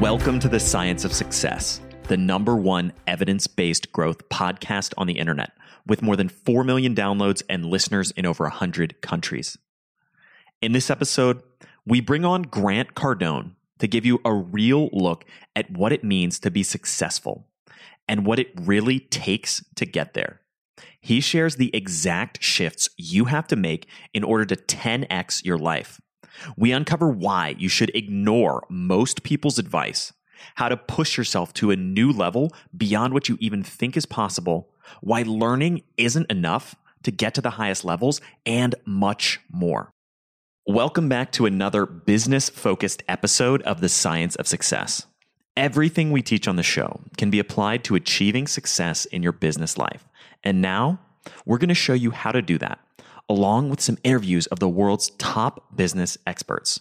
Welcome to the Science of Success, the number one evidence based growth podcast on the internet, with more than 4 million downloads and listeners in over 100 countries. In this episode, we bring on Grant Cardone to give you a real look at what it means to be successful and what it really takes to get there. He shares the exact shifts you have to make in order to 10x your life. We uncover why you should ignore most people's advice, how to push yourself to a new level beyond what you even think is possible, why learning isn't enough to get to the highest levels, and much more. Welcome back to another business focused episode of The Science of Success. Everything we teach on the show can be applied to achieving success in your business life. And now we're going to show you how to do that, along with some interviews of the world's top business experts.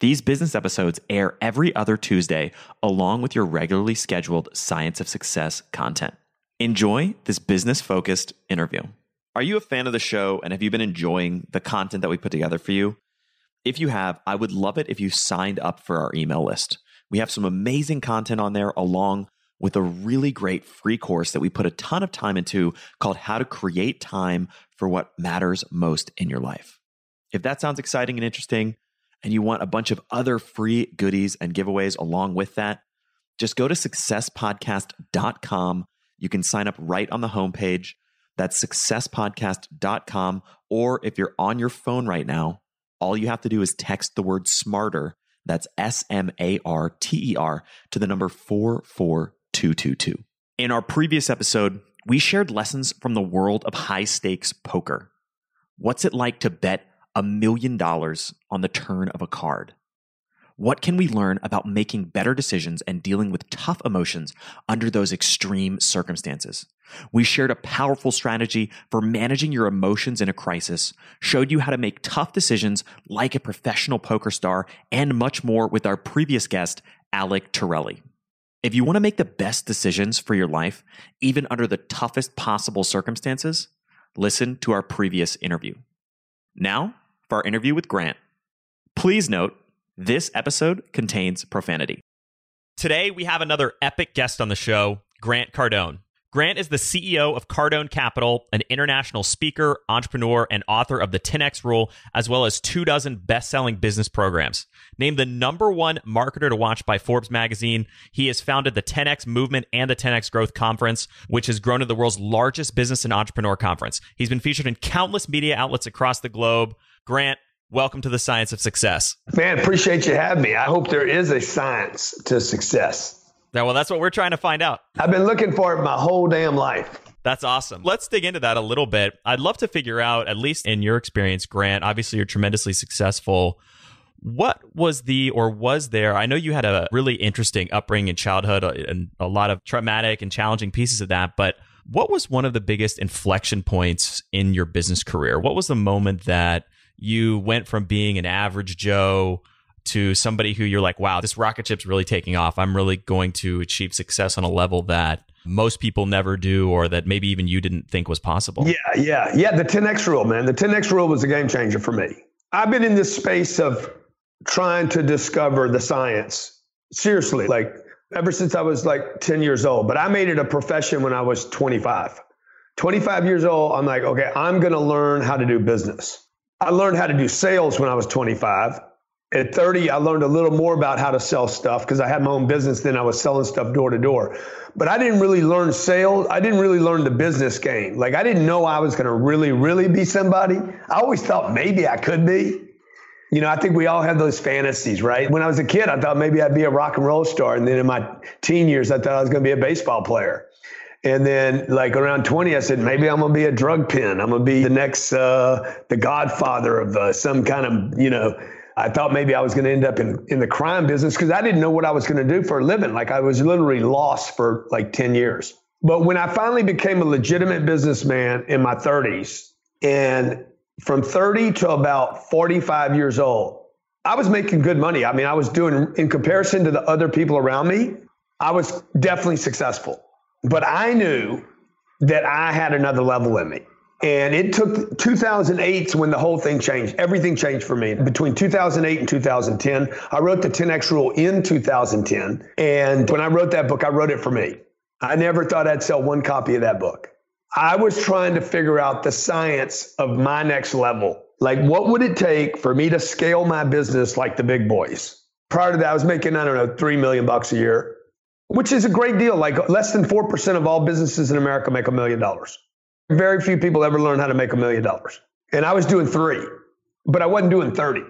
These business episodes air every other Tuesday, along with your regularly scheduled Science of Success content. Enjoy this business focused interview. Are you a fan of the show and have you been enjoying the content that we put together for you? If you have, I would love it if you signed up for our email list. We have some amazing content on there, along with a really great free course that we put a ton of time into called How to Create Time for What Matters Most in Your Life. If that sounds exciting and interesting, and you want a bunch of other free goodies and giveaways along with that, just go to successpodcast.com. You can sign up right on the homepage. That's successpodcast.com. Or if you're on your phone right now, all you have to do is text the word smarter. That's S M A R T E R to the number 44222. In our previous episode, we shared lessons from the world of high stakes poker. What's it like to bet a million dollars on the turn of a card? What can we learn about making better decisions and dealing with tough emotions under those extreme circumstances? We shared a powerful strategy for managing your emotions in a crisis, showed you how to make tough decisions like a professional poker star, and much more with our previous guest, Alec Torelli. If you want to make the best decisions for your life, even under the toughest possible circumstances, listen to our previous interview. Now, for our interview with Grant. Please note, this episode contains profanity. Today, we have another epic guest on the show, Grant Cardone. Grant is the CEO of Cardone Capital, an international speaker, entrepreneur, and author of the 10X Rule, as well as two dozen best selling business programs. Named the number one marketer to watch by Forbes magazine, he has founded the 10X Movement and the 10X Growth Conference, which has grown to the world's largest business and entrepreneur conference. He's been featured in countless media outlets across the globe. Grant, welcome to the Science of Success. Man, appreciate you having me. I hope there is a science to success. Yeah, well, that's what we're trying to find out. I've been looking for it my whole damn life. That's awesome. Let's dig into that a little bit. I'd love to figure out, at least in your experience, Grant, obviously you're tremendously successful. What was the, or was there, I know you had a really interesting upbringing in childhood uh, and a lot of traumatic and challenging pieces of that, but what was one of the biggest inflection points in your business career? What was the moment that you went from being an average Joe to somebody who you're like, wow, this rocket ship's really taking off. I'm really going to achieve success on a level that most people never do or that maybe even you didn't think was possible. Yeah, yeah. Yeah, the 10X rule, man. The 10X rule was a game changer for me. I've been in this space of trying to discover the science. Seriously, like ever since I was like 10 years old, but I made it a profession when I was 25. 25 years old, I'm like, okay, I'm going to learn how to do business. I learned how to do sales when I was 25. At 30, I learned a little more about how to sell stuff because I had my own business. Then I was selling stuff door to door. But I didn't really learn sales. I didn't really learn the business game. Like I didn't know I was going to really, really be somebody. I always thought maybe I could be. You know, I think we all have those fantasies, right? When I was a kid, I thought maybe I'd be a rock and roll star. And then in my teen years, I thought I was going to be a baseball player. And then, like around 20, I said, maybe I'm going to be a drug pin. I'm going to be the next, uh, the godfather of uh, some kind of, you know, I thought maybe I was going to end up in, in the crime business because I didn't know what I was going to do for a living. Like I was literally lost for like 10 years. But when I finally became a legitimate businessman in my 30s, and from 30 to about 45 years old, I was making good money. I mean, I was doing, in comparison to the other people around me, I was definitely successful. But I knew that I had another level in me. And it took 2008 when the whole thing changed. Everything changed for me. Between 2008 and 2010, I wrote the 10X rule in 2010. And when I wrote that book, I wrote it for me. I never thought I'd sell one copy of that book. I was trying to figure out the science of my next level. Like, what would it take for me to scale my business like the big boys? Prior to that, I was making, I don't know, three million bucks a year, which is a great deal. Like, less than 4% of all businesses in America make a million dollars. Very few people ever learn how to make a million dollars. And I was doing three, but I wasn't doing 30.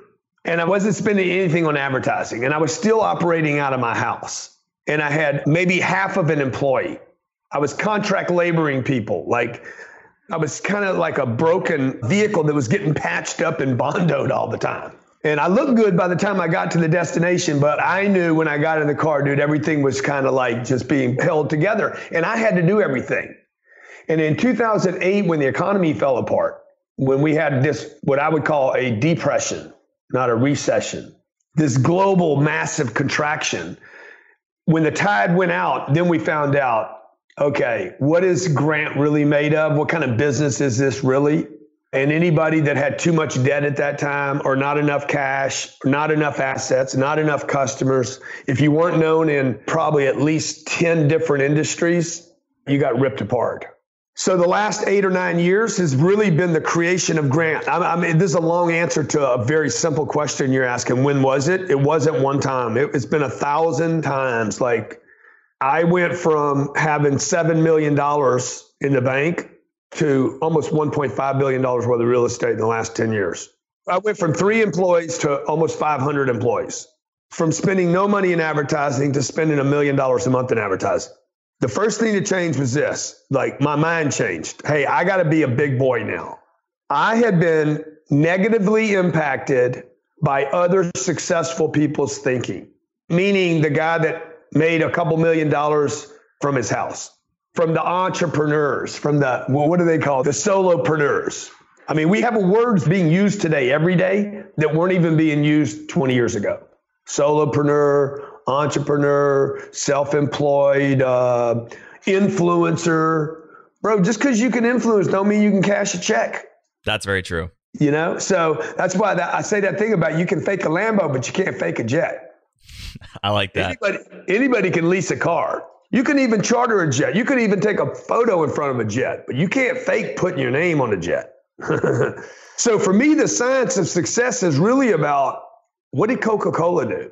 And I wasn't spending anything on advertising. And I was still operating out of my house. And I had maybe half of an employee. I was contract laboring people. Like I was kind of like a broken vehicle that was getting patched up and bondoed all the time. And I looked good by the time I got to the destination, but I knew when I got in the car, dude, everything was kind of like just being held together. And I had to do everything. And in 2008, when the economy fell apart, when we had this, what I would call a depression, not a recession, this global massive contraction, when the tide went out, then we found out, okay, what is Grant really made of? What kind of business is this really? And anybody that had too much debt at that time, or not enough cash, not enough assets, not enough customers, if you weren't known in probably at least 10 different industries, you got ripped apart. So the last eight or nine years has really been the creation of Grant. I mean, this is a long answer to a very simple question you're asking. When was it? It wasn't one time. It, has been a thousand times. Like I went from having seven million dollars in the bank to almost 1.5 billion dollars worth of real estate in the last 10 years. I went from three employees to almost 500 employees. From spending no money in advertising to spending a million dollars a month in advertising. The first thing to change was this like my mind changed. Hey, I got to be a big boy now. I had been negatively impacted by other successful people's thinking, meaning the guy that made a couple million dollars from his house, from the entrepreneurs, from the, what do they call it? The solopreneurs. I mean, we have words being used today every day that weren't even being used 20 years ago. Solopreneur, entrepreneur, self-employed, uh, influencer. Bro, just because you can influence don't mean you can cash a check. That's very true. You know, so that's why that, I say that thing about you can fake a Lambo, but you can't fake a jet. I like that. Anybody, anybody can lease a car. You can even charter a jet. You can even take a photo in front of a jet, but you can't fake putting your name on a jet. so for me, the science of success is really about what did Coca Cola do?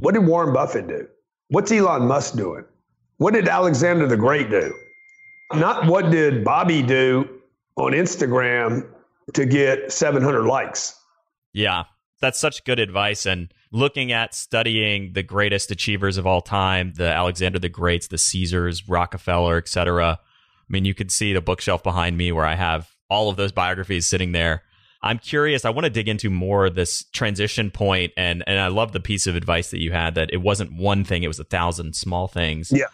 What did Warren Buffett do? What's Elon Musk doing? What did Alexander the Great do? Not what did Bobby do on Instagram to get 700 likes. Yeah. That's such good advice. And looking at studying the greatest achievers of all time, the Alexander the Greats, the Caesars, Rockefeller, etc. I mean, you could see the bookshelf behind me where I have all of those biographies sitting there. I'm curious. I want to dig into more this transition point, and and I love the piece of advice that you had that it wasn't one thing; it was a thousand small things. Yeah.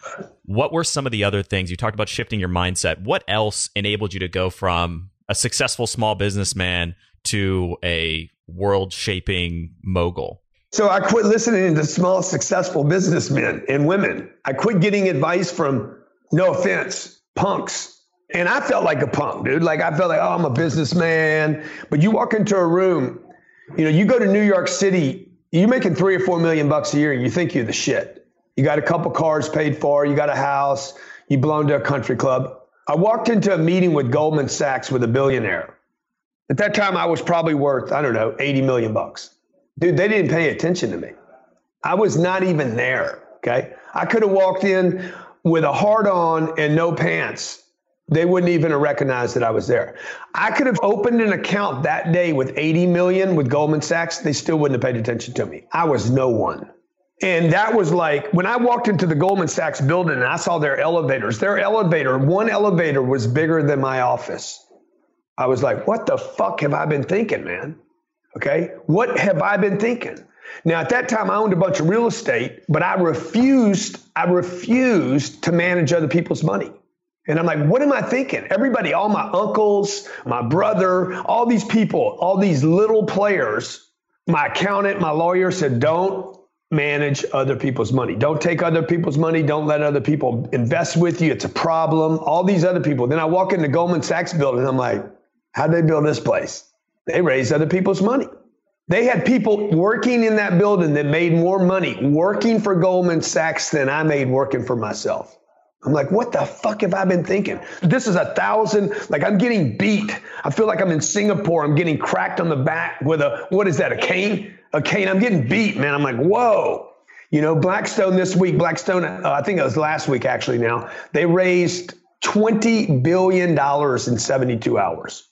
What were some of the other things you talked about shifting your mindset? What else enabled you to go from a successful small businessman to a world shaping mogul? So I quit listening to small successful businessmen and women. I quit getting advice from, no offense, punks and I felt like a punk, dude. Like I felt like, oh, I'm a businessman. But you walk into a room, you know, you go to New York City, you're making three or four million bucks a year, and you think you're the shit. You got a couple cars paid for, you got a house, you belong to a country club. I walked into a meeting with Goldman Sachs with a billionaire. At that time, I was probably worth, I don't know, 80 million bucks. Dude, they didn't pay attention to me. I was not even there. Okay. I could have walked in with a hard on and no pants they wouldn't even have recognized that I was there. I could have opened an account that day with 80 million with Goldman Sachs. They still wouldn't have paid attention to me. I was no one. And that was like when I walked into the Goldman Sachs building and I saw their elevators, their elevator, one elevator was bigger than my office. I was like, what the fuck have I been thinking, man? Okay. What have I been thinking? Now, at that time, I owned a bunch of real estate, but I refused, I refused to manage other people's money. And I'm like, what am I thinking? Everybody, all my uncles, my brother, all these people, all these little players, my accountant, my lawyer said, don't manage other people's money. Don't take other people's money. Don't let other people invest with you. It's a problem. All these other people. Then I walk in the Goldman Sachs building. I'm like, how'd they build this place? They raised other people's money. They had people working in that building that made more money working for Goldman Sachs than I made working for myself. I'm like, what the fuck have I been thinking? This is a thousand, like I'm getting beat. I feel like I'm in Singapore. I'm getting cracked on the back with a, what is that, a cane? A cane. I'm getting beat, man. I'm like, whoa. You know, Blackstone this week, Blackstone, uh, I think it was last week actually now, they raised $20 billion in 72 hours.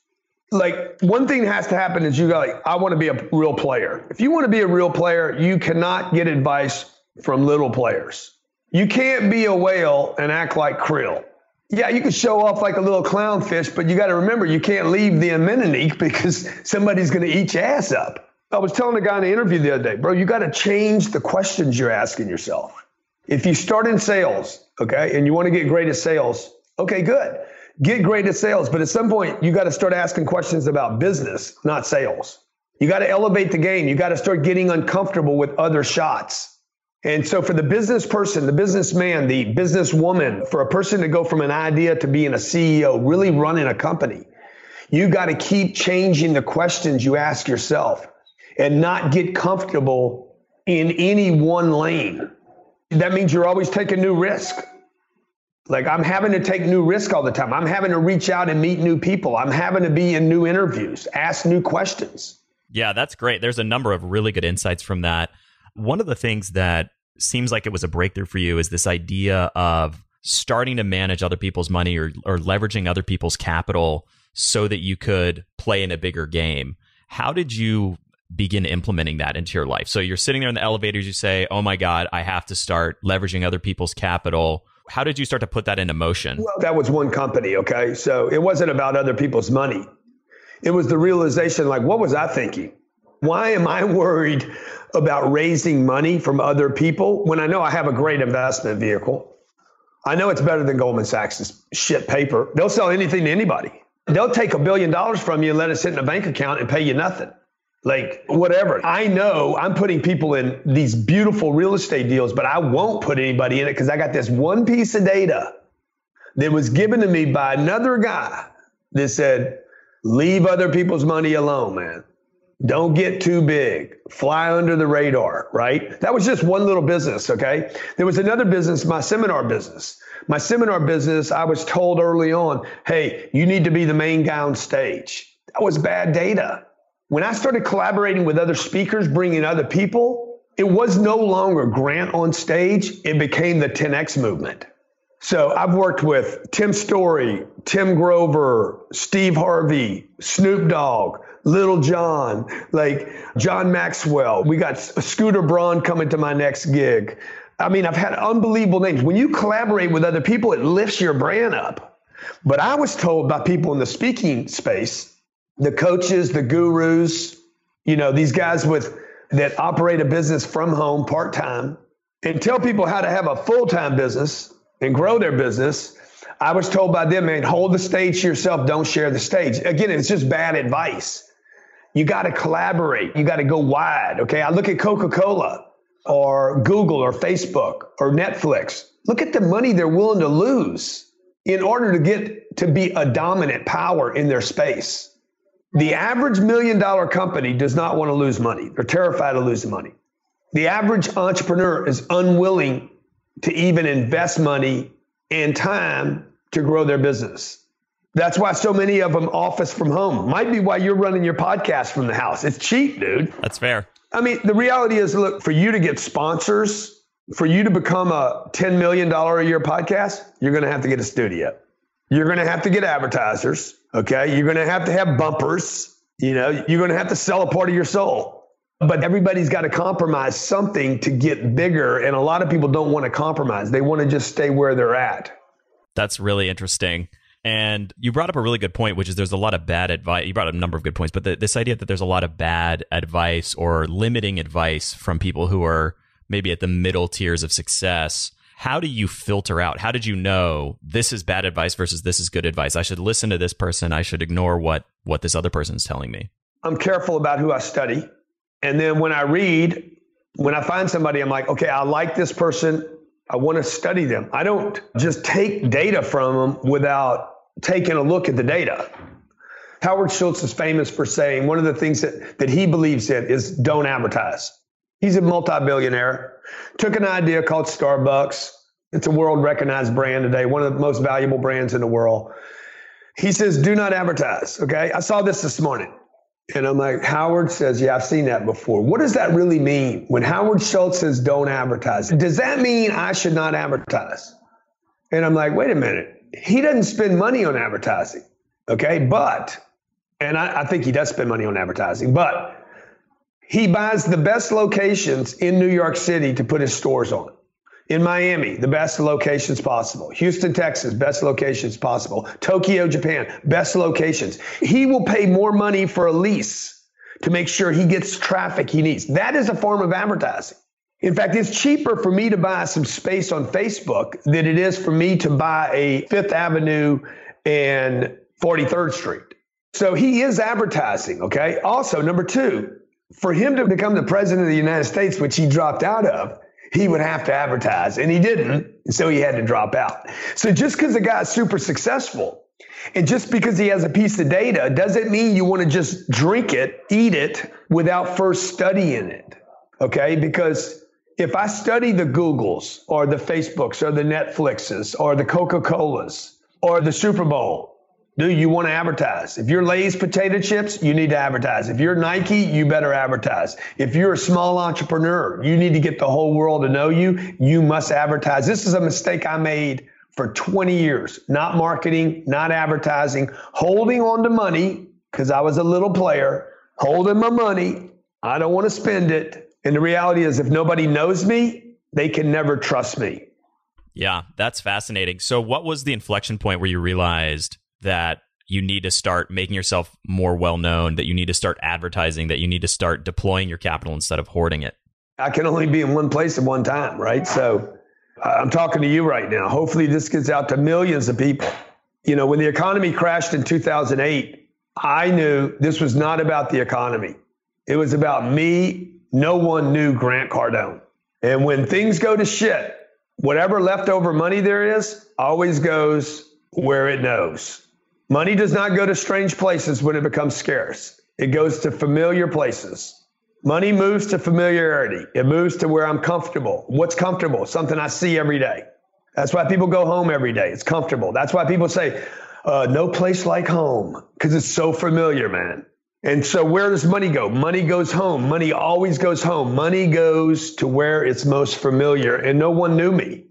Like, one thing has to happen is you got like, I want to be a real player. If you want to be a real player, you cannot get advice from little players. You can't be a whale and act like krill. Yeah, you can show off like a little clownfish, but you got to remember you can't leave the anemone because somebody's going to eat your ass up. I was telling a guy in the interview the other day, bro, you got to change the questions you're asking yourself. If you start in sales, okay, and you want to get great at sales, okay, good. Get great at sales, but at some point you got to start asking questions about business, not sales. You got to elevate the game. You got to start getting uncomfortable with other shots. And so for the business person, the businessman, the businesswoman, for a person to go from an idea to being a CEO, really running a company, you got to keep changing the questions you ask yourself and not get comfortable in any one lane. That means you're always taking new risk. Like I'm having to take new risk all the time. I'm having to reach out and meet new people. I'm having to be in new interviews, ask new questions. Yeah, that's great. There's a number of really good insights from that. One of the things that seems like it was a breakthrough for you is this idea of starting to manage other people's money or, or leveraging other people's capital so that you could play in a bigger game. How did you begin implementing that into your life? So you're sitting there in the elevators, you say, Oh my God, I have to start leveraging other people's capital. How did you start to put that into motion? Well, that was one company, okay? So it wasn't about other people's money. It was the realization like, what was I thinking? Why am I worried about raising money from other people when I know I have a great investment vehicle. I know it's better than Goldman Sachs' shit paper. They'll sell anything to anybody. They'll take a billion dollars from you and let it sit in a bank account and pay you nothing. Like whatever. I know I'm putting people in these beautiful real estate deals, but I won't put anybody in it because I got this one piece of data that was given to me by another guy that said, leave other people's money alone, man. Don't get too big. Fly under the radar, right? That was just one little business, okay? There was another business, my seminar business. My seminar business, I was told early on, hey, you need to be the main guy on stage. That was bad data. When I started collaborating with other speakers, bringing other people, it was no longer Grant on stage. It became the 10X movement. So I've worked with Tim Storey, Tim Grover, Steve Harvey, Snoop Dogg, Little John, like John Maxwell. We got Scooter Braun coming to my next gig. I mean, I've had unbelievable names. When you collaborate with other people, it lifts your brand up. But I was told by people in the speaking space, the coaches, the gurus, you know, these guys with that operate a business from home part time and tell people how to have a full time business and grow their business. I was told by them, man, hold the stage to yourself, don't share the stage. Again, it's just bad advice. You got to collaborate. You got to go wide. Okay. I look at Coca Cola or Google or Facebook or Netflix. Look at the money they're willing to lose in order to get to be a dominant power in their space. The average million dollar company does not want to lose money. They're terrified of losing money. The average entrepreneur is unwilling to even invest money and time to grow their business. That's why so many of them office from home. Might be why you're running your podcast from the house. It's cheap, dude. That's fair. I mean, the reality is look, for you to get sponsors, for you to become a $10 million a year podcast, you're going to have to get a studio. You're going to have to get advertisers. Okay. You're going to have to have bumpers. You know, you're going to have to sell a part of your soul. But everybody's got to compromise something to get bigger. And a lot of people don't want to compromise, they want to just stay where they're at. That's really interesting. And you brought up a really good point, which is there's a lot of bad advice. You brought up a number of good points, but the, this idea that there's a lot of bad advice or limiting advice from people who are maybe at the middle tiers of success how do you filter out? How did you know this is bad advice versus this is good advice? I should listen to this person. I should ignore what what this other person's telling me. I'm careful about who I study. And then when I read, when I find somebody, I'm like, okay, I like this person. I want to study them. I don't just take data from them without taking a look at the data. Howard Schultz is famous for saying one of the things that, that he believes in is don't advertise. He's a multi-billionaire. Took an idea called Starbucks. It's a world recognized brand today, one of the most valuable brands in the world. He says, do not advertise. Okay. I saw this this morning. And I'm like, Howard says, yeah, I've seen that before. What does that really mean? When Howard Schultz says don't advertise, does that mean I should not advertise? And I'm like, wait a minute. He doesn't spend money on advertising. Okay. But, and I, I think he does spend money on advertising, but he buys the best locations in New York City to put his stores on. In Miami, the best locations possible. Houston, Texas, best locations possible. Tokyo, Japan, best locations. He will pay more money for a lease to make sure he gets traffic he needs. That is a form of advertising. In fact, it's cheaper for me to buy some space on Facebook than it is for me to buy a Fifth Avenue and 43rd Street. So he is advertising, okay? Also, number two, for him to become the president of the United States, which he dropped out of, he would have to advertise, and he didn't, so he had to drop out. So just because the guy's super successful, and just because he has a piece of data, doesn't mean you want to just drink it, eat it, without first studying it. Okay? Because if I study the Googles or the Facebooks or the Netflixes or the Coca Colas or the Super Bowl, do you want to advertise? If you're Lay's potato chips, you need to advertise. If you're Nike, you better advertise. If you're a small entrepreneur, you need to get the whole world to know you. You must advertise. This is a mistake I made for 20 years. Not marketing, not advertising, holding on to money because I was a little player, holding my money. I don't want to spend it. And the reality is, if nobody knows me, they can never trust me. Yeah, that's fascinating. So, what was the inflection point where you realized that you need to start making yourself more well known, that you need to start advertising, that you need to start deploying your capital instead of hoarding it? I can only be in one place at one time, right? So I'm talking to you right now. Hopefully, this gets out to millions of people. You know, when the economy crashed in 2008, I knew this was not about the economy. It was about me. No one knew Grant Cardone. And when things go to shit, whatever leftover money there is always goes where it knows. Money does not go to strange places when it becomes scarce. It goes to familiar places. Money moves to familiarity. It moves to where I'm comfortable. What's comfortable? Something I see every day. That's why people go home every day. It's comfortable. That's why people say, uh, no place like home, because it's so familiar, man. And so where does money go? Money goes home. Money always goes home. Money goes to where it's most familiar. And no one knew me.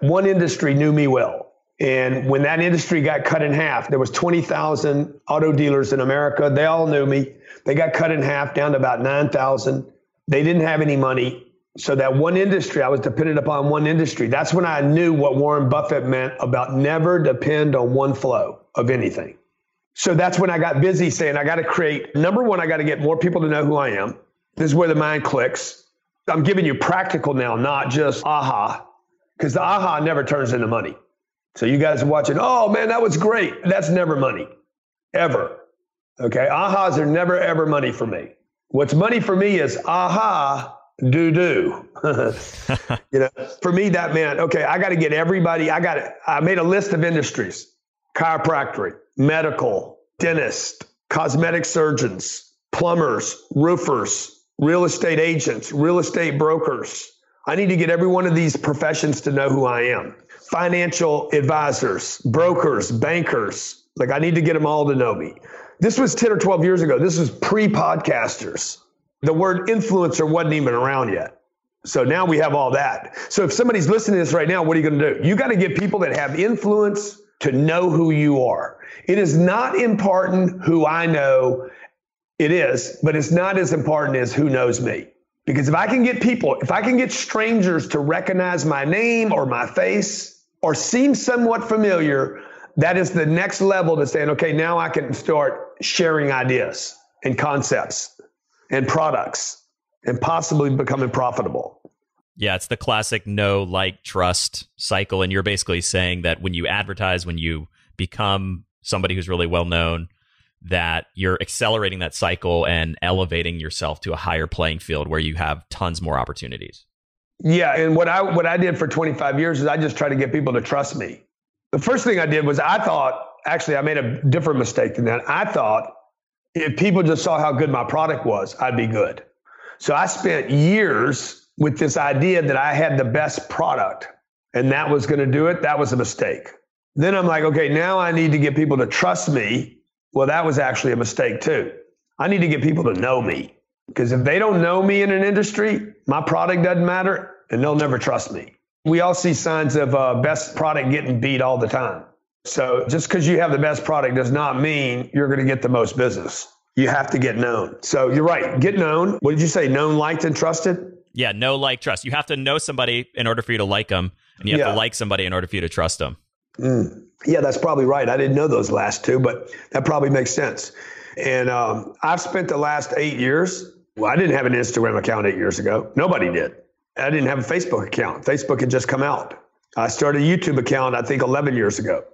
One industry knew me well And when that industry got cut in half, there was 20,000 auto dealers in America. They all knew me. They got cut in half down to about 9,000. They didn't have any money. So that one industry, I was dependent upon one industry. That's when I knew what Warren Buffett meant about never depend on one flow of anything. So that's when I got busy saying, I got to create, number one, I got to get more people to know who I am. This is where the mind clicks. I'm giving you practical now, not just aha, because the aha never turns into money. So you guys are watching, oh man, that was great. That's never money, ever. Okay. Ahas are never, ever money for me. What's money for me is aha, do do. you know, for me, that meant, okay, I got to get everybody, I got it. I made a list of industries chiropractic, medical, dentist, cosmetic surgeons, plumbers, roofers, real estate agents, real estate brokers. I need to get every one of these professions to know who I am financial advisors, brokers, bankers. Like I need to get them all to know me. This was 10 or 12 years ago. This was pre podcasters. The word influencer wasn't even around yet. So now we have all that. So if somebody's listening to this right now, what are you going to do? You got to get people that have influence to know who you are. It is not important who I know. It is, but it's not as important as who knows me. Because if I can get people, if I can get strangers to recognize my name or my face, or seem somewhat familiar, that is the next level to saying, okay, now I can start sharing ideas and concepts and products and possibly becoming profitable. Yeah, it's the classic know like, trust cycle. And you're basically saying that when you advertise, when you become somebody who's really well known, that you're accelerating that cycle and elevating yourself to a higher playing field where you have tons more opportunities. Yeah, and what I what I did for 25 years is I just tried to get people to trust me. The first thing I did was I thought actually I made a different mistake than that. I thought if people just saw how good my product was, I'd be good. So I spent years with this idea that I had the best product and that was going to do it. That was a mistake. Then I'm like, okay, now I need to get people to trust me. Well, that was actually a mistake too. I need to get people to know me. Because if they don't know me in an industry, my product doesn't matter and they'll never trust me. We all see signs of uh, best product getting beat all the time. So just because you have the best product does not mean you're going to get the most business. You have to get known. So you're right. Get known. What did you say? Known, liked, and trusted? Yeah, know, like, trust. You have to know somebody in order for you to like them, and you have yeah. to like somebody in order for you to trust them. Mm. Yeah, that's probably right. I didn't know those last two, but that probably makes sense. And um, I've spent the last eight years well, I didn't have an Instagram account eight years ago. Nobody did. I didn't have a Facebook account. Facebook had just come out. I started a YouTube account, I think, 11 years ago.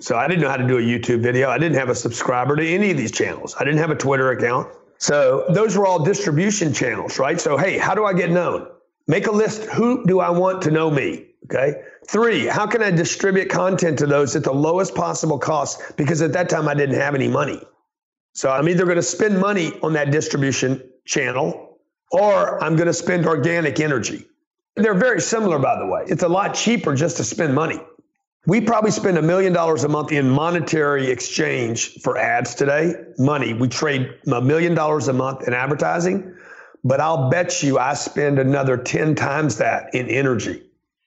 So I didn't know how to do a YouTube video. I didn't have a subscriber to any of these channels. I didn't have a Twitter account. So those were all distribution channels, right? So, hey, how do I get known? Make a list. Who do I want to know me? Okay. Three, how can I distribute content to those at the lowest possible cost? Because at that time I didn't have any money. So I'm either going to spend money on that distribution channel, or I'm going to spend organic energy. They're very similar, by the way. It's a lot cheaper just to spend money. We probably spend a million dollars a month in monetary exchange for ads today. Money. We trade a million dollars a month in advertising, but I'll bet you I spend another 10 times that in energy.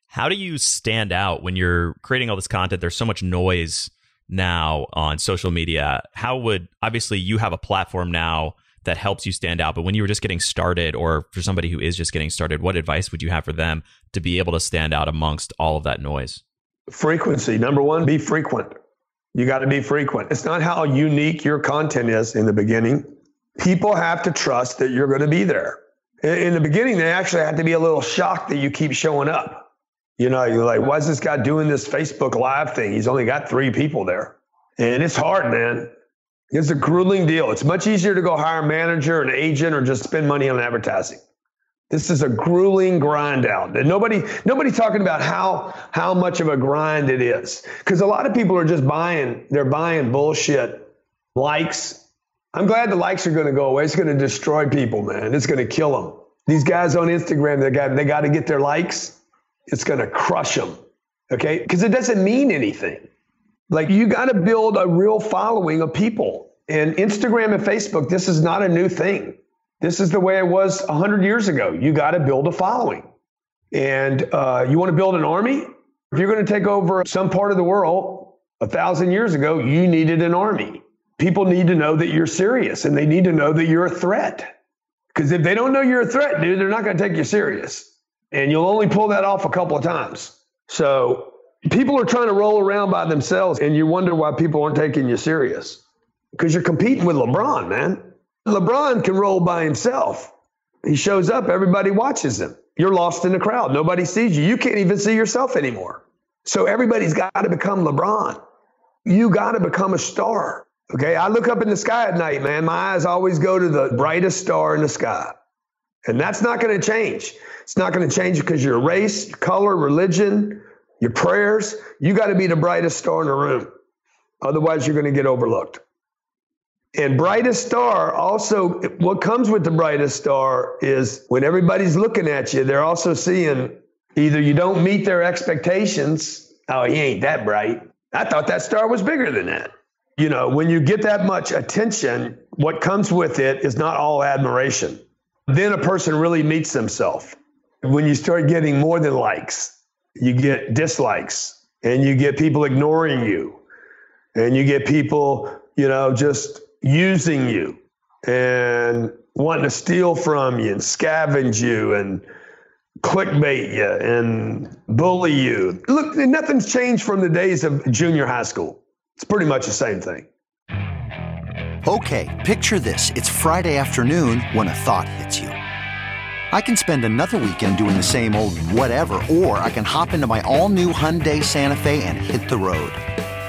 How do you stand out when you're creating all this content? There's so much noise now on social media. How would obviously you have a platform now that helps you stand out. But when you were just getting started, or for somebody who is just getting started, what advice would you have for them to be able to stand out amongst all of that noise? Frequency. Number one, be frequent. You got to be frequent. It's not how unique your content is in the beginning. People have to trust that you're going to be there. In the beginning, they actually have to be a little shocked that you keep showing up. You know, you're like, why is this guy doing this Facebook Live thing? He's only got three people there. And it's hard, man. It's a grueling deal. It's much easier to go hire a manager, an agent, or just spend money on advertising. This is a grueling grind out. And nobody, nobody talking about how how much of a grind it is. Because a lot of people are just buying, they're buying bullshit likes. I'm glad the likes are going to go away. It's going to destroy people, man. It's going to kill them. These guys on Instagram, they got they got to get their likes. It's going to crush them. Okay, because it doesn't mean anything. Like you got to build a real following of people. And Instagram and Facebook, this is not a new thing. This is the way it was 100 years ago. You got to build a following. And uh, you want to build an army? If you're going to take over some part of the world a thousand years ago, you needed an army. People need to know that you're serious and they need to know that you're a threat. Because if they don't know you're a threat, dude, they're not going to take you serious. And you'll only pull that off a couple of times. So people are trying to roll around by themselves and you wonder why people aren't taking you serious. Because you're competing with LeBron, man. LeBron can roll by himself. He shows up, everybody watches him. You're lost in the crowd. Nobody sees you. You can't even see yourself anymore. So everybody's got to become LeBron. You got to become a star. Okay. I look up in the sky at night, man. My eyes always go to the brightest star in the sky. And that's not going to change. It's not going to change because your race, your color, religion, your prayers, you got to be the brightest star in the room. Otherwise, you're going to get overlooked. And brightest star also, what comes with the brightest star is when everybody's looking at you, they're also seeing either you don't meet their expectations. Oh, he ain't that bright. I thought that star was bigger than that. You know, when you get that much attention, what comes with it is not all admiration. Then a person really meets themselves. When you start getting more than likes, you get dislikes and you get people ignoring you and you get people, you know, just using you and wanting to steal from you and scavenge you and clickbait you and bully you. Look, nothing's changed from the days of junior high school. It's pretty much the same thing. Okay, picture this. It's Friday afternoon when a thought hits you. I can spend another weekend doing the same old whatever, or I can hop into my all new Hyundai Santa Fe and hit the road.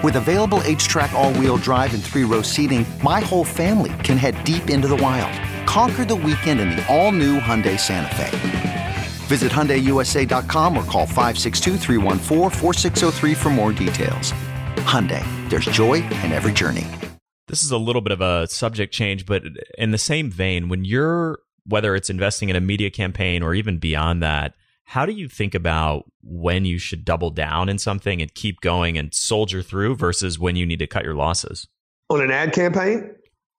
With available HTRAC all-wheel drive and three-row seating, my whole family can head deep into the wild. Conquer the weekend in the all-new Hyundai Santa Fe. Visit HyundaiUSA.com or call 562 for more details. Hyundai, there's joy in every journey. This is a little bit of a subject change, but in the same vein, when you're, whether it's investing in a media campaign or even beyond that, how do you think about when you should double down in something and keep going and soldier through versus when you need to cut your losses? On an ad campaign?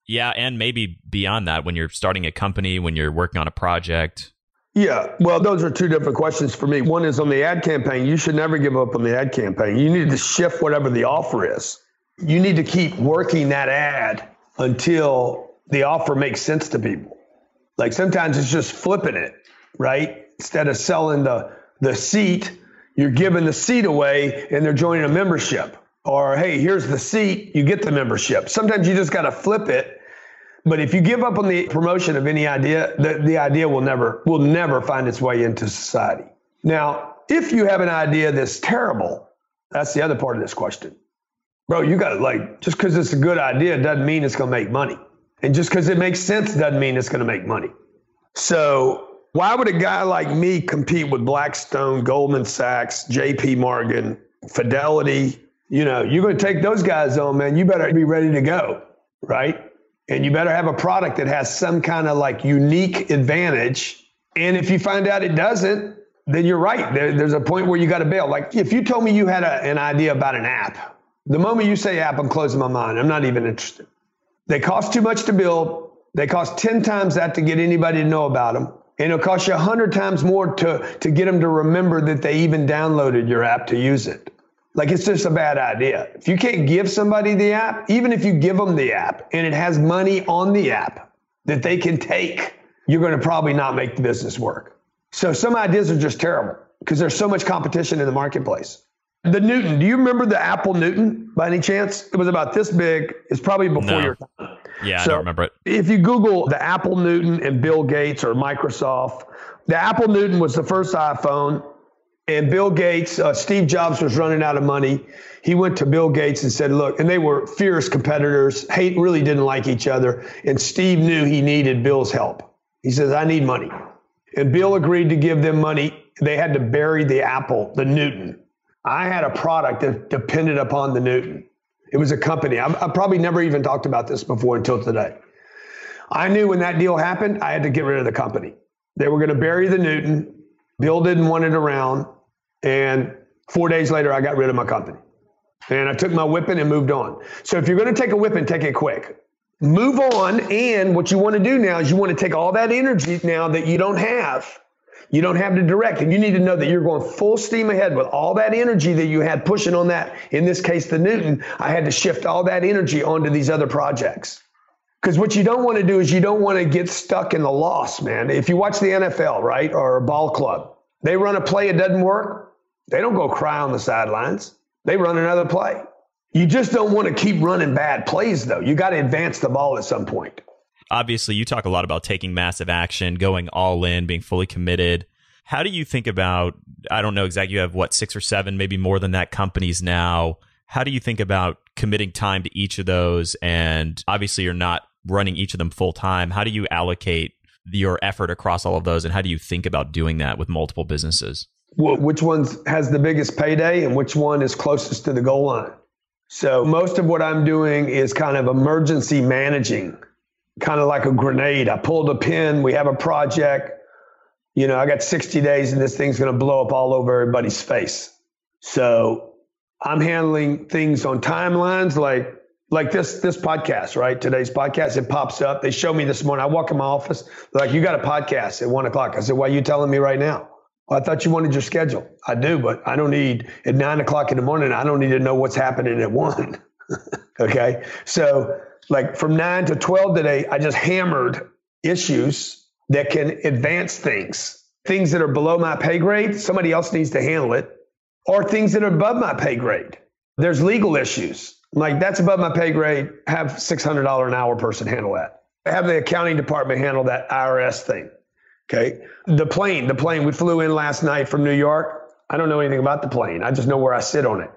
Yeah, and maybe beyond that, when you're starting a company, when you're working on a project. Yeah, well, those are two different questions for me. One is on the ad campaign, you should never give up on the ad campaign. You need to shift whatever the offer is. You need to keep working that ad until the offer makes sense to people. Like sometimes it's just flipping it, right? Instead of selling the the seat, you're giving the seat away and they're joining a membership. Or hey, here's the seat, you get the membership. Sometimes you just got to flip it but if you give up on the promotion of any idea, the, the idea will never will never find its way into society. Now, if you have an idea that's terrible, that's the other part of this question. Bro, you got to like just because it's a good idea doesn't mean it's going to make money. And just because it makes sense doesn't mean it's going to make money. So, why would a guy like me compete with Blackstone, Goldman Sachs, JP Morgan, Fidelity? You know, you're going to take those guys on, man. You better be ready to go, right? and you better have a product that has some kind of like unique advantage. And if you find out it doesn't, then you're right. There, there's a point where you got to bail. Like if you told me you had a, an idea about an app, the moment you say app, I'm closing my mind. I'm not even interested. They cost too much to build. They cost 10 times that to get anybody to know about them. And it'll cost you a 100 times more to, to get them to remember that they even downloaded your app to use it. Like it's just a bad idea. If you can't give somebody the app, even if you give them the app and it has money on the app that they can take, you're going to probably not make the business work. So some ideas are just terrible because there's so much competition in the marketplace. The Newton, do you remember the Apple Newton by any chance? It was about this big. It's probably before no. your time. Yeah, so I don't remember it. If you Google the Apple Newton and Bill Gates or Microsoft, the Apple Newton was the first iPhone and Bill Gates, uh, Steve Jobs was running out of money. He went to Bill Gates and said, Look, and they were fierce competitors, hate, really didn't like each other. And Steve knew he needed Bill's help. He says, I need money. And Bill agreed to give them money. They had to bury the apple, the Newton. I had a product that depended upon the Newton. It was a company. I, I probably never even talked about this before until today. I knew when that deal happened, I had to get rid of the company. They were going to bury the Newton. Bill didn't want it around. And four days later, I got rid of my company. And I took my whipping and moved on. So if you're going to take a whipping, take it quick. Move on. And what you want to do now is you want to take all that energy now that you don't have. You don't have to direct, and you need to know that you're going full steam ahead with all that energy that you had pushing on that. In this case, the Newton, I had to shift all that energy onto these other projects. Because what you don't want to do is you don't want to get stuck in the loss, man. If you watch the NFL, right, or a ball club, they run a play, it doesn't work. They don't go cry on the sidelines. They run another play. You just don't want to keep running bad plays, though. You got to advance the ball at some point. Obviously, you talk a lot about taking massive action, going all in, being fully committed. How do you think about, I don't know exactly, you have what, six or seven, maybe more than that companies now. How do you think about committing time to each of those? And obviously, you're not running each of them full time, how do you allocate your effort across all of those? And how do you think about doing that with multiple businesses? Which one has the biggest payday and which one is closest to the goal line? So most of what I'm doing is kind of emergency managing, kind of like a grenade. I pulled a pin. We have a project. You know, I got 60 days and this thing's going to blow up all over everybody's face. So I'm handling things on timelines like like this this podcast, right? Today's podcast, it pops up. They show me this morning. I walk in my office, they're like, you got a podcast at one o'clock. I said, Why are you telling me right now? Well, I thought you wanted your schedule. I do, but I don't need at nine o'clock in the morning, I don't need to know what's happening at one. okay. So like from nine to 12 today, I just hammered issues that can advance things, things that are below my pay grade. Somebody else needs to handle it or things that are above my pay grade. There's legal issues like that's above my pay grade. Have $600 an hour person handle that. Have the accounting department handle that IRS thing. Okay. The plane, the plane, we flew in last night from New York. I don't know anything about the plane. I just know where I sit on it.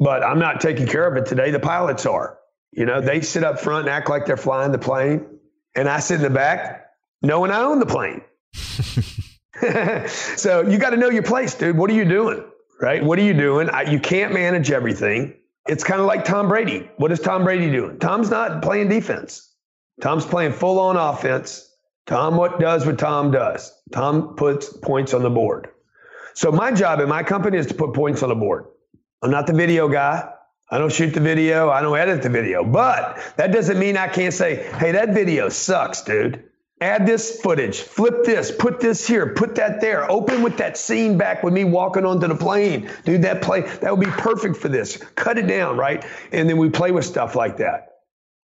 But I'm not taking care of it today. The pilots are. You know, they sit up front and act like they're flying the plane. And I sit in the back knowing I own the plane. so you got to know your place, dude. What are you doing? Right? What are you doing? I, you can't manage everything it's kind of like Tom Brady. What is Tom Brady doing? Tom's not playing defense. Tom's playing full on offense. Tom what does what Tom does. Tom puts points on the board. So my job in my company is to put points on the board. I'm not the video guy. I don't shoot the video. I don't edit the video. But that doesn't mean I can't say, hey, that video sucks, dude add this footage, flip this, put this here, put that there, open with that scene back with me walking onto the plane. Dude, that play, that would be perfect for this. Cut it down, right? And then we play with stuff like that.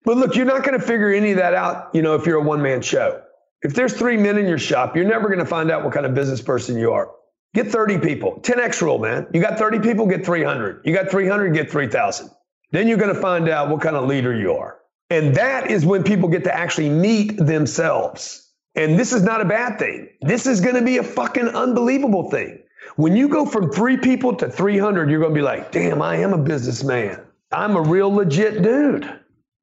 But look, you're not going to figure any of that out, you know, if you're a one man show. If there's three men in your shop, you're never going to find out what kind of business person you are. Get 30 people. 10x rule, man. You got 30 people, get 300. You got 300, get 3,000. Then you're going to find out what kind of leader you are. And that is when people get to actually meet themselves. And this is not a bad thing. This is going to be a fucking unbelievable thing. When you go from three people to 300, you're going to be like, damn, I am a businessman. I'm a real legit dude.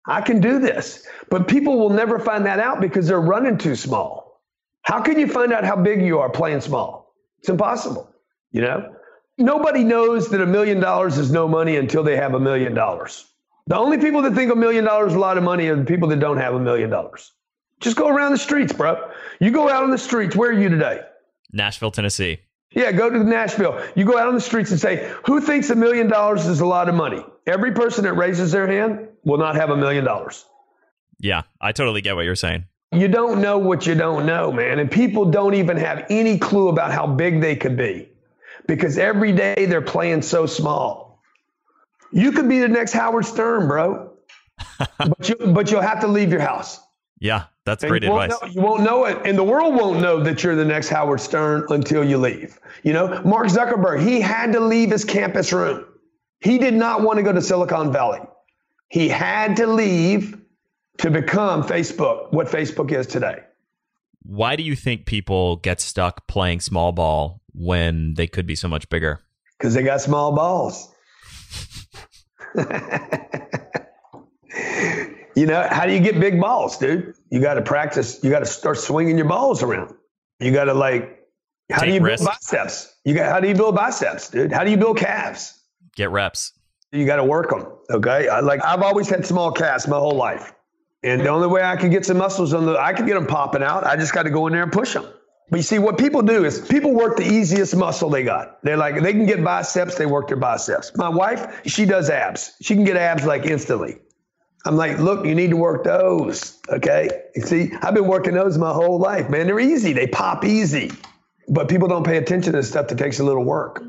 I can do this. But people will never find that out because they're running too small. How can you find out how big you are playing small? It's impossible. You know, nobody knows that a million dollars is no money until they have a million dollars. The only people that think a million dollars is a lot of money are the people that don't have a million dollars. Just go around the streets, bro. You go out on the streets. Where are you today? Nashville, Tennessee. Yeah, go to Nashville. You go out on the streets and say, who thinks a million dollars is a lot of money? Every person that raises their hand will not have a million dollars. Yeah, I totally get what you're saying. You don't know what you don't know, man. And people don't even have any clue about how big they could be because every day they're playing so small. You could be the next Howard Stern, bro. but you but you'll have to leave your house. Yeah, that's and great you advice. Know, you won't know it, and the world won't know that you're the next Howard Stern until you leave. You know, Mark Zuckerberg, he had to leave his campus room. He did not want to go to Silicon Valley. He had to leave to become Facebook, what Facebook is today. Why do you think people get stuck playing small ball when they could be so much bigger? Because they got small balls. you know, how do you get big balls, dude? You got to practice. You got to start swinging your balls around. You got to like, how Take do you risks. build biceps? You got how do you build biceps, dude? How do you build calves? Get reps. You got to work them. Okay. I, like I've always had small calves my whole life. And the only way I could get some muscles on the, I could get them popping out. I just got to go in there and push them. But you see, what people do is people work the easiest muscle they got. They're like, they can get biceps, they work their biceps. My wife, she does abs. She can get abs like instantly. I'm like, look, you need to work those. Okay. You see, I've been working those my whole life, man. They're easy, they pop easy. But people don't pay attention to stuff that takes a little work.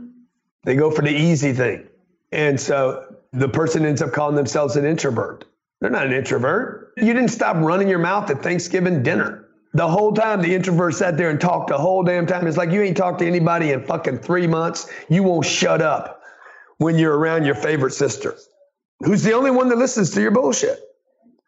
They go for the easy thing. And so the person ends up calling themselves an introvert. They're not an introvert. You didn't stop running your mouth at Thanksgiving dinner. The whole time the introvert sat there and talked the whole damn time. It's like you ain't talked to anybody in fucking three months. You won't shut up when you're around your favorite sister, who's the only one that listens to your bullshit.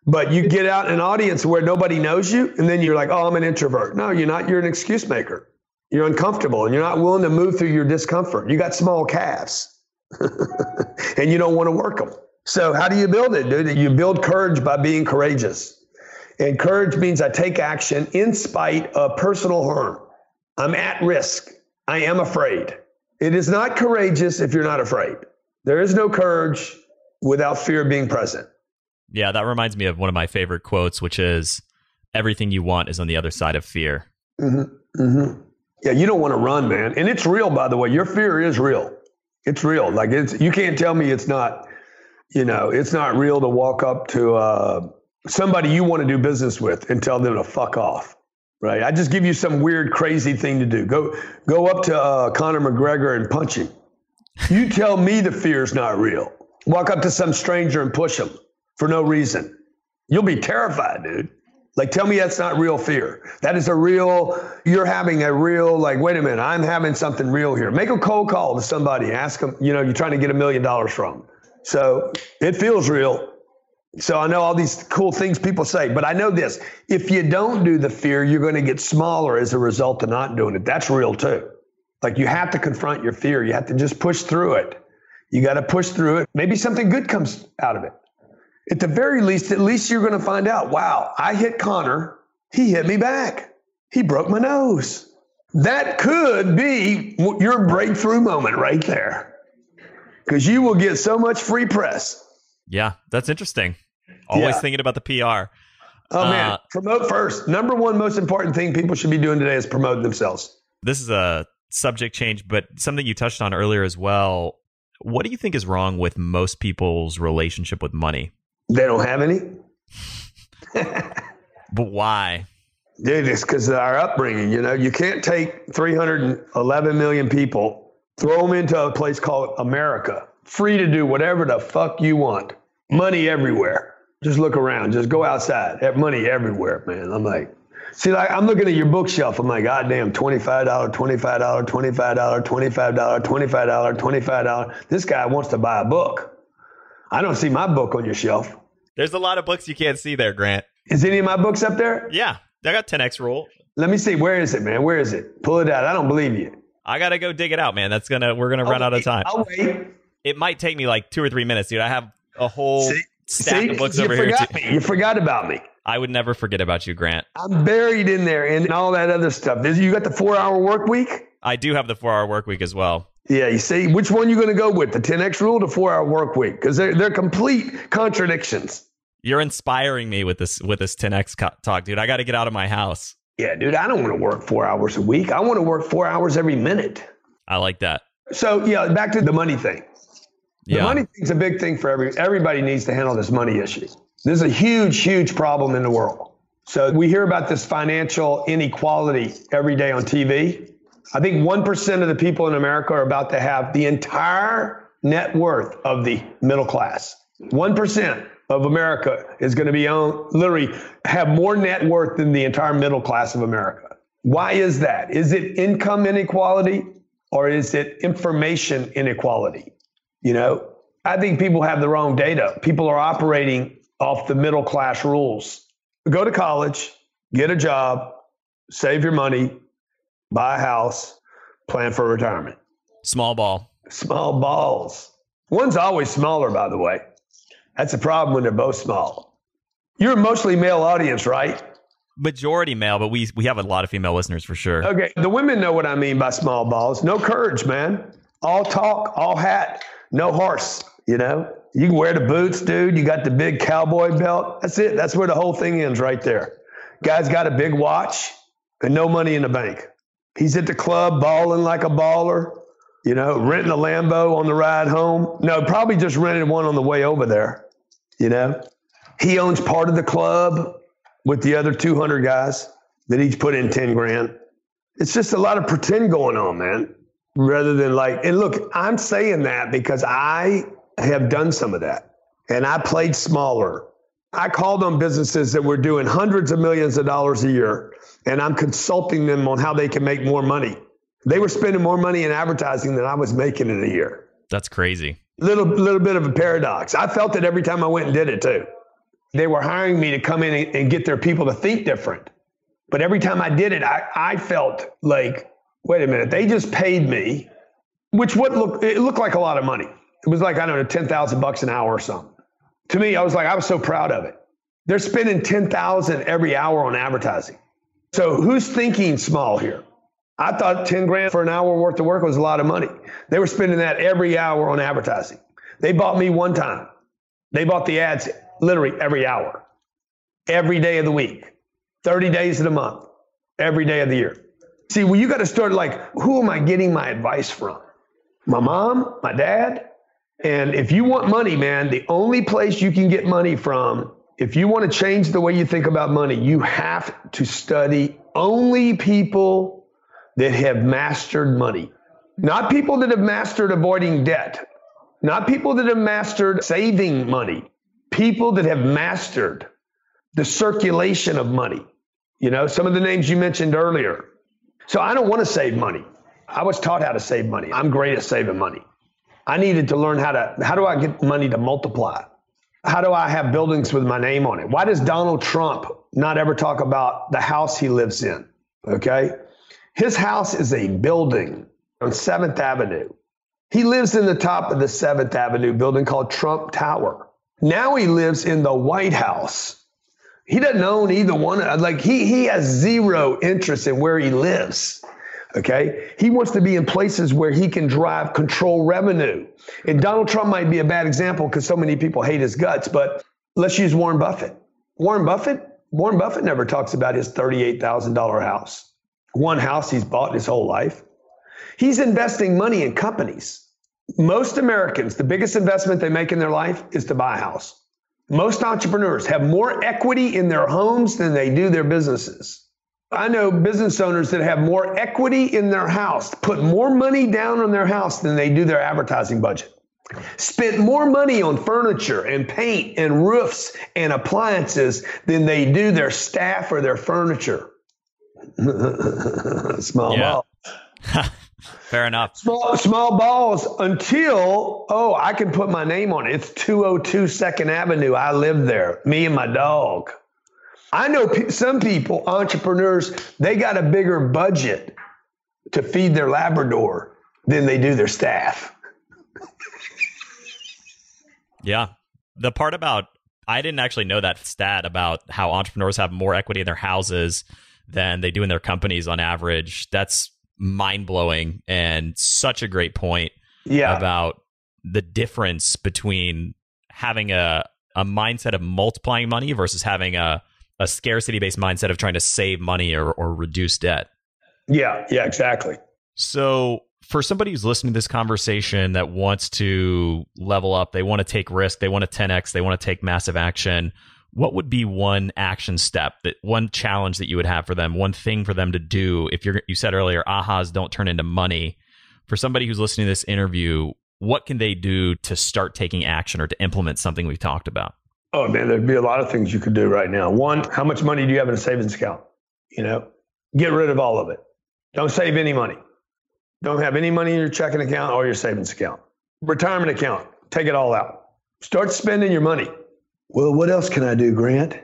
But you get out in an audience where nobody knows you, and then you're like, oh, I'm an introvert. No, you're not. You're an excuse maker. You're uncomfortable and you're not willing to move through your discomfort. You got small calves and you don't want to work them. So, how do you build it, dude? You build courage by being courageous. And courage means I take action in spite of personal harm. I'm at risk. I am afraid. It is not courageous if you're not afraid. There is no courage without fear being present. Yeah, that reminds me of one of my favorite quotes, which is everything you want is on the other side of fear. Mm-hmm. Mm-hmm. Yeah, you don't want to run, man. And it's real, by the way. Your fear is real. It's real. Like it's you can't tell me it's not, you know, it's not real to walk up to uh, somebody you want to do business with and tell them to fuck off. Right? I just give you some weird, crazy thing to do. Go go up to uh, Conor McGregor and punch him. You tell me the fear's not real. Walk up to some stranger and push him for no reason. You'll be terrified, dude. Like, tell me that's not real fear. That is a real, you're having a real, like, wait a minute, I'm having something real here. Make a cold call to somebody, ask them, you know, you're trying to get a million dollars from. So it feels real. So I know all these cool things people say, but I know this if you don't do the fear, you're going to get smaller as a result of not doing it. That's real too. Like, you have to confront your fear, you have to just push through it. You got to push through it. Maybe something good comes out of it. At the very least, at least you're going to find out, wow, I hit Conor, He hit me back. He broke my nose. That could be your breakthrough moment right there. Because you will get so much free press. Yeah, that's interesting. Always yeah. thinking about the PR. Oh, man. Uh, promote first. Number one most important thing people should be doing today is promote themselves. This is a subject change, but something you touched on earlier as well. What do you think is wrong with most people's relationship with money? They don't have any. but why? Dude, it's because of our upbringing. You know, you can't take 311 million people, throw them into a place called America, free to do whatever the fuck you want, money everywhere. Just look around, just go outside, have money everywhere, man. I'm like, see, like I'm looking at your bookshelf. I'm like, God damn, $25, $25, $25, $25, $25, $25. This guy wants to buy a book. I don't see my book on your shelf. There's a lot of books you can't see there, Grant. Is any of my books up there? Yeah, I got 10x rule. Let me see. Where is it, man? Where is it? Pull it out. I don't believe you. I gotta go dig it out, man. That's gonna we're gonna I'll run wait. out of time. I'll wait. It might take me like two or three minutes, dude. I have a whole see? stack see? of books over here. Too. Me. You forgot about me. I would never forget about you, Grant. I'm buried in there and all that other stuff. You got the four hour work week? I do have the four hour work week as well. Yeah, you see, which one you going to go with, the 10x rule, the four hour work week? Because they're they're complete contradictions. You're inspiring me with this with this 10x talk, dude. I got to get out of my house. Yeah, dude, I don't want to work four hours a week. I want to work four hours every minute. I like that. So yeah, back to the money thing. The yeah. money thing's a big thing for every everybody needs to handle this money issue. This is a huge, huge problem in the world. So we hear about this financial inequality every day on TV. I think 1% of the people in America are about to have the entire net worth of the middle class. 1% of America is going to be on, literally have more net worth than the entire middle class of America. Why is that? Is it income inequality or is it information inequality? You know, I think people have the wrong data. People are operating off the middle class rules. Go to college, get a job, save your money, buy a house, plan for retirement. Small ball. Small balls. One's always smaller, by the way. That's a problem when they're both small. You're a mostly male audience, right? Majority male, but we we have a lot of female listeners for sure. Okay, the women know what I mean by small balls. No courage, man. All talk, all hat. no horse, you know? You can wear the boots, dude. You got the big cowboy belt. That's it. That's where the whole thing ends right there. Guy's got a big watch and no money in the bank. He's at the club balling like a baller, you know, renting a Lambo on the ride home. No, probably just rented one on the way over there, you know. He owns part of the club with the other 200 guys that each put in 10 grand. It's just a lot of pretend going on, man, rather than like, and look, I'm saying that because I have done some of that and I played smaller. I called on businesses that were doing hundreds of millions of dollars a year and I'm consulting them on how they can make more money. They were spending more money in advertising than I was making in a year. That's crazy. Little little bit of a paradox. I felt it every time I went and did it too. They were hiring me to come in and get their people to think different. But every time I did it, I, I felt like, wait a minute, they just paid me, which would look it looked like a lot of money. It was like, I don't know, ten thousand bucks an hour or something. To me, I was like, I was so proud of it. They're spending ten thousand every hour on advertising. So who's thinking small here? I thought 10 grand for an hour worth of work was a lot of money. They were spending that every hour on advertising. They bought me one time. They bought the ads literally every hour, every day of the week, 30 days of the month, every day of the year. See, well, you got to start like, who am I getting my advice from? My mom, my dad? And if you want money, man, the only place you can get money from if you want to change the way you think about money, you have to study only people that have mastered money, not people that have mastered avoiding debt, not people that have mastered saving money, people that have mastered the circulation of money. You know, some of the names you mentioned earlier. So I don't want to save money. I was taught how to save money. I'm great at saving money. I needed to learn how to, how do I get money to multiply? How do I have buildings with my name on it? Why does Donald Trump not ever talk about the house he lives in? Okay. His house is a building on 7th Avenue. He lives in the top of the 7th Avenue building called Trump Tower. Now he lives in the White House. He doesn't own either one. Like he, he has zero interest in where he lives. Okay. He wants to be in places where he can drive control revenue. And Donald Trump might be a bad example because so many people hate his guts, but let's use Warren Buffett. Warren Buffett, Warren Buffett never talks about his $38,000 house. One house he's bought his whole life. He's investing money in companies. Most Americans, the biggest investment they make in their life is to buy a house. Most entrepreneurs have more equity in their homes than they do their businesses. I know business owners that have more equity in their house, put more money down on their house than they do their advertising budget. Spent more money on furniture and paint and roofs and appliances than they do their staff or their furniture. Small ball. Fair enough. Small, small balls until, oh, I can put my name on it. It's 202 Second Avenue. I live there, me and my dog. I know some people, entrepreneurs, they got a bigger budget to feed their Labrador than they do their staff. yeah. The part about, I didn't actually know that stat about how entrepreneurs have more equity in their houses than they do in their companies on average. That's mind blowing and such a great point yeah. about the difference between having a, a mindset of multiplying money versus having a a scarcity based mindset of trying to save money or, or reduce debt. Yeah, yeah, exactly. So, for somebody who's listening to this conversation that wants to level up, they want to take risk, they want to 10x, they want to take massive action, what would be one action step that one challenge that you would have for them, one thing for them to do? If you're, you said earlier, ahas don't turn into money. For somebody who's listening to this interview, what can they do to start taking action or to implement something we've talked about? Oh man, there'd be a lot of things you could do right now. One, how much money do you have in a savings account? You know, get rid of all of it. Don't save any money. Don't have any money in your checking account or your savings account. Retirement account, take it all out. Start spending your money. Well, what else can I do, Grant?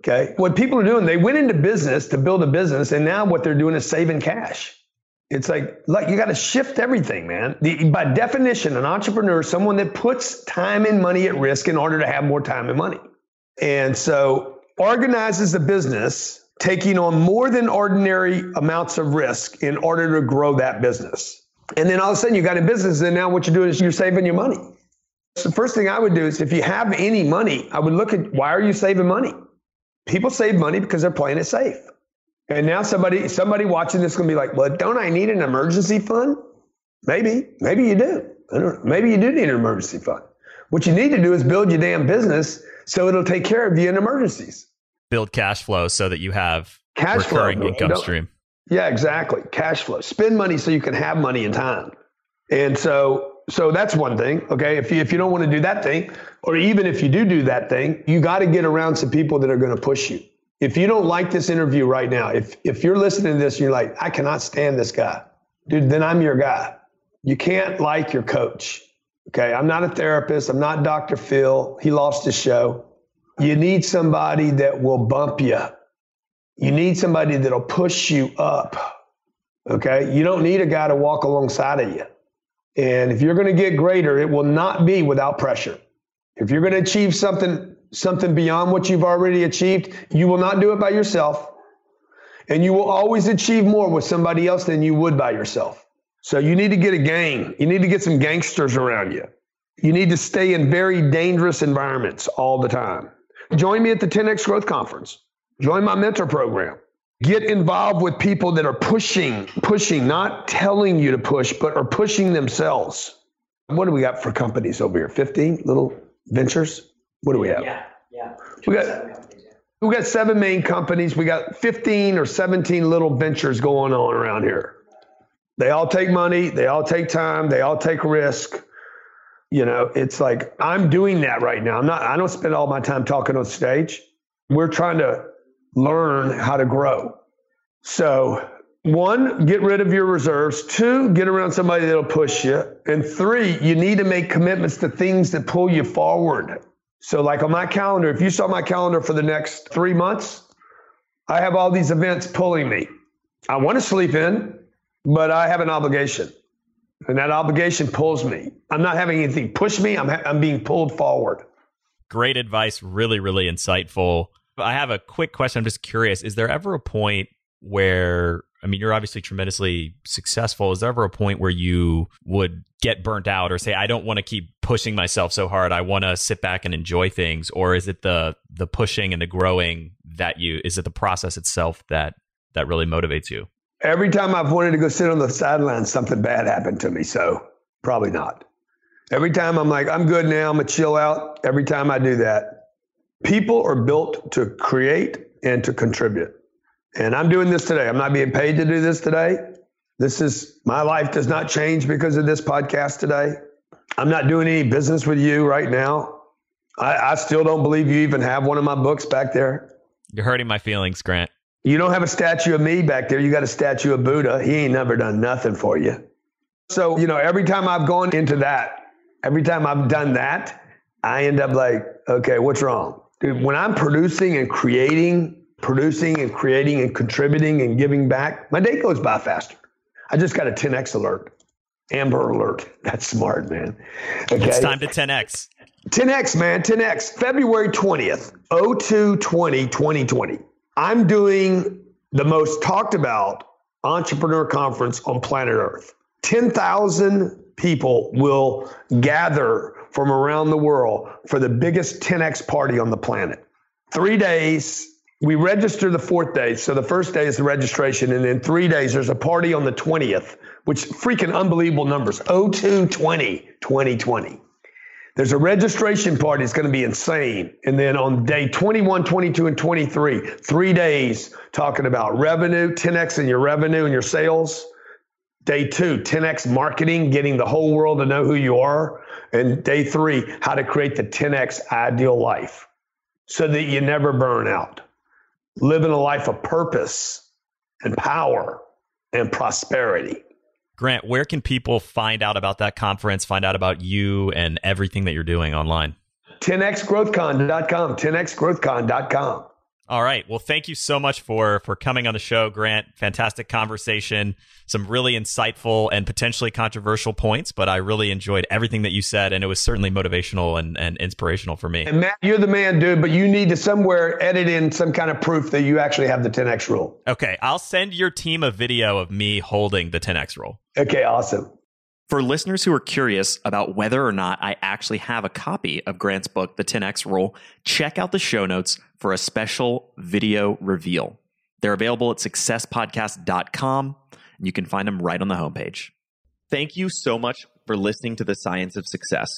Okay. What people are doing, they went into business to build a business, and now what they're doing is saving cash. It's like, like you got to shift everything, man. The, by definition, an entrepreneur is someone that puts time and money at risk in order to have more time and money. And so organizes a business taking on more than ordinary amounts of risk in order to grow that business. And then all of a sudden you got a business, and now what you're doing is you're saving your money. The first thing I would do is if you have any money, I would look at why are you saving money? People save money because they're playing it safe. And now somebody somebody watching this is gonna be like, well, don't I need an emergency fund? Maybe, maybe you do. Maybe you do need an emergency fund. What you need to do is build your damn business so it'll take care of you in emergencies. Build cash flow so that you have cash recurring flow, income stream. Yeah, exactly. Cash flow. Spend money so you can have money in time. And so so that's one thing. Okay. If you if you don't want to do that thing, or even if you do do that thing, you got to get around some people that are going to push you. If you don't like this interview right now, if if you're listening to this and you're like, I cannot stand this guy, dude, then I'm your guy. You can't like your coach. Okay. I'm not a therapist. I'm not Dr. Phil. He lost his show. You need somebody that will bump you. You need somebody that'll push you up. Okay. You don't need a guy to walk alongside of you. And if you're going to get greater, it will not be without pressure. If you're going to achieve something, something beyond what you've already achieved, you will not do it by yourself. And you will always achieve more with somebody else than you would by yourself. So you need to get a gang. You need to get some gangsters around you. You need to stay in very dangerous environments all the time. Join me at the 10X Growth Conference. Join my mentor program. Get involved with people that are pushing, pushing, not telling you to push, but are pushing themselves. What do we got for companies over here? 15 little ventures? What do we have? Yeah, yeah. We got, we got seven main companies. We got 15 or 17 little ventures going on around here. They all take money, they all take time, they all take risk. You know, it's like I'm doing that right now. I'm not I don't spend all my time talking on stage. We're trying to learn how to grow. So, one, get rid of your reserves. Two, get around somebody that'll push you. And three, you need to make commitments to things that pull you forward. So, like on my calendar, if you saw my calendar for the next three months, I have all these events pulling me. I want to sleep in, but I have an obligation. And that obligation pulls me. I'm not having anything push me, I'm, ha- I'm being pulled forward. Great advice. Really, really insightful. I have a quick question. I'm just curious. Is there ever a point where, I mean, you're obviously tremendously successful. Is there ever a point where you would get burnt out or say, I don't want to keep pushing myself so hard. I want to sit back and enjoy things? Or is it the, the pushing and the growing that you, is it the process itself that, that really motivates you? Every time I've wanted to go sit on the sidelines, something bad happened to me. So probably not. Every time I'm like, I'm good now, I'm gonna chill out. Every time I do that, people are built to create and to contribute. And I'm doing this today. I'm not being paid to do this today. This is my life does not change because of this podcast today. I'm not doing any business with you right now. I, I still don't believe you even have one of my books back there. You're hurting my feelings, Grant. You don't have a statue of me back there. You got a statue of Buddha. He ain't never done nothing for you. So, you know, every time I've gone into that, every time I've done that, I end up like, okay, what's wrong? When I'm producing and creating, producing and creating and contributing and giving back, my day goes by faster. I just got a 10x alert. Amber alert. That's smart, man. Okay. It's time to 10x. 10x, man. 10x. February 20th, 0220 2020. I'm doing the most talked about entrepreneur conference on planet Earth. 10,000 people will gather from around the world for the biggest 10x party on the planet. Three days. We register the fourth day. So the first day is the registration. And then three days, there's a party on the 20th, which freaking unbelievable numbers 0220 2020. There's a registration party. It's going to be insane. And then on day 21, 22, and 23, three days talking about revenue, 10x in your revenue and your sales. Day two, 10x marketing, getting the whole world to know who you are. And day three, how to create the 10x ideal life so that you never burn out. Living a life of purpose and power and prosperity. Grant, where can people find out about that conference, find out about you and everything that you're doing online? 10xgrowthcon.com, 10xgrowthcon.com. All right. Well, thank you so much for for coming on the show, Grant. Fantastic conversation. Some really insightful and potentially controversial points, but I really enjoyed everything that you said, and it was certainly motivational and, and inspirational for me. And Matt, you're the man, dude, but you need to somewhere edit in some kind of proof that you actually have the 10x rule. Okay, I'll send your team a video of me holding the 10x rule. Okay, awesome. For listeners who are curious about whether or not I actually have a copy of Grant's book, The 10X Rule, check out the show notes for a special video reveal. They're available at successpodcast.com, and you can find them right on the homepage. Thank you so much for listening to The Science of Success.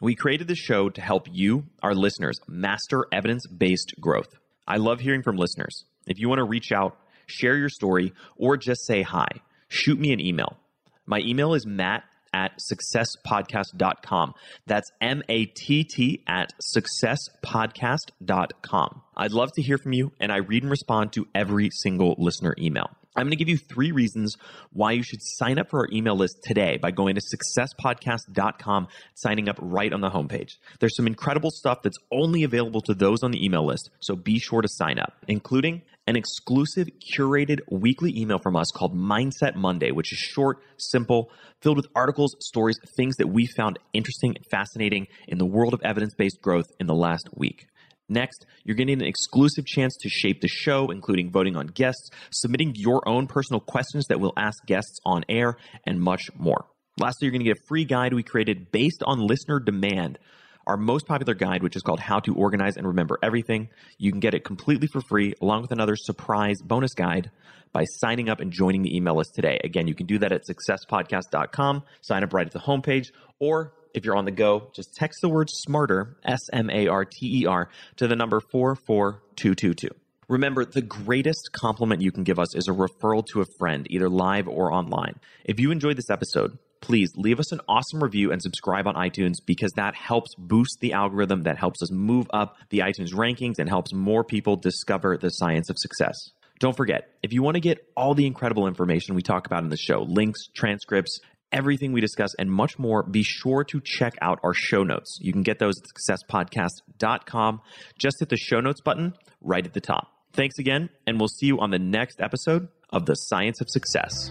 We created the show to help you, our listeners, master evidence based growth. I love hearing from listeners. If you want to reach out, share your story, or just say hi, shoot me an email. My email is matt at successpodcast.com. That's M A T T at successpodcast.com. I'd love to hear from you, and I read and respond to every single listener email. I'm going to give you three reasons why you should sign up for our email list today by going to successpodcast.com, signing up right on the homepage. There's some incredible stuff that's only available to those on the email list, so be sure to sign up, including an exclusive curated weekly email from us called Mindset Monday, which is short, simple, filled with articles, stories, things that we found interesting and fascinating in the world of evidence based growth in the last week. Next, you're getting an exclusive chance to shape the show, including voting on guests, submitting your own personal questions that we'll ask guests on air, and much more. Lastly, you're going to get a free guide we created based on listener demand. Our most popular guide, which is called How to Organize and Remember Everything. You can get it completely for free, along with another surprise bonus guide by signing up and joining the email list today. Again, you can do that at successpodcast.com, sign up right at the homepage, or if you're on the go, just text the word smarter, S M A R T E R, to the number 44222. Remember, the greatest compliment you can give us is a referral to a friend, either live or online. If you enjoyed this episode, please leave us an awesome review and subscribe on iTunes because that helps boost the algorithm, that helps us move up the iTunes rankings, and helps more people discover the science of success. Don't forget, if you want to get all the incredible information we talk about in the show, links, transcripts, everything we discuss, and much more, be sure to check out our show notes. You can get those at successpodcast.com. Just hit the show notes button right at the top. Thanks again, and we'll see you on the next episode of The Science of Success.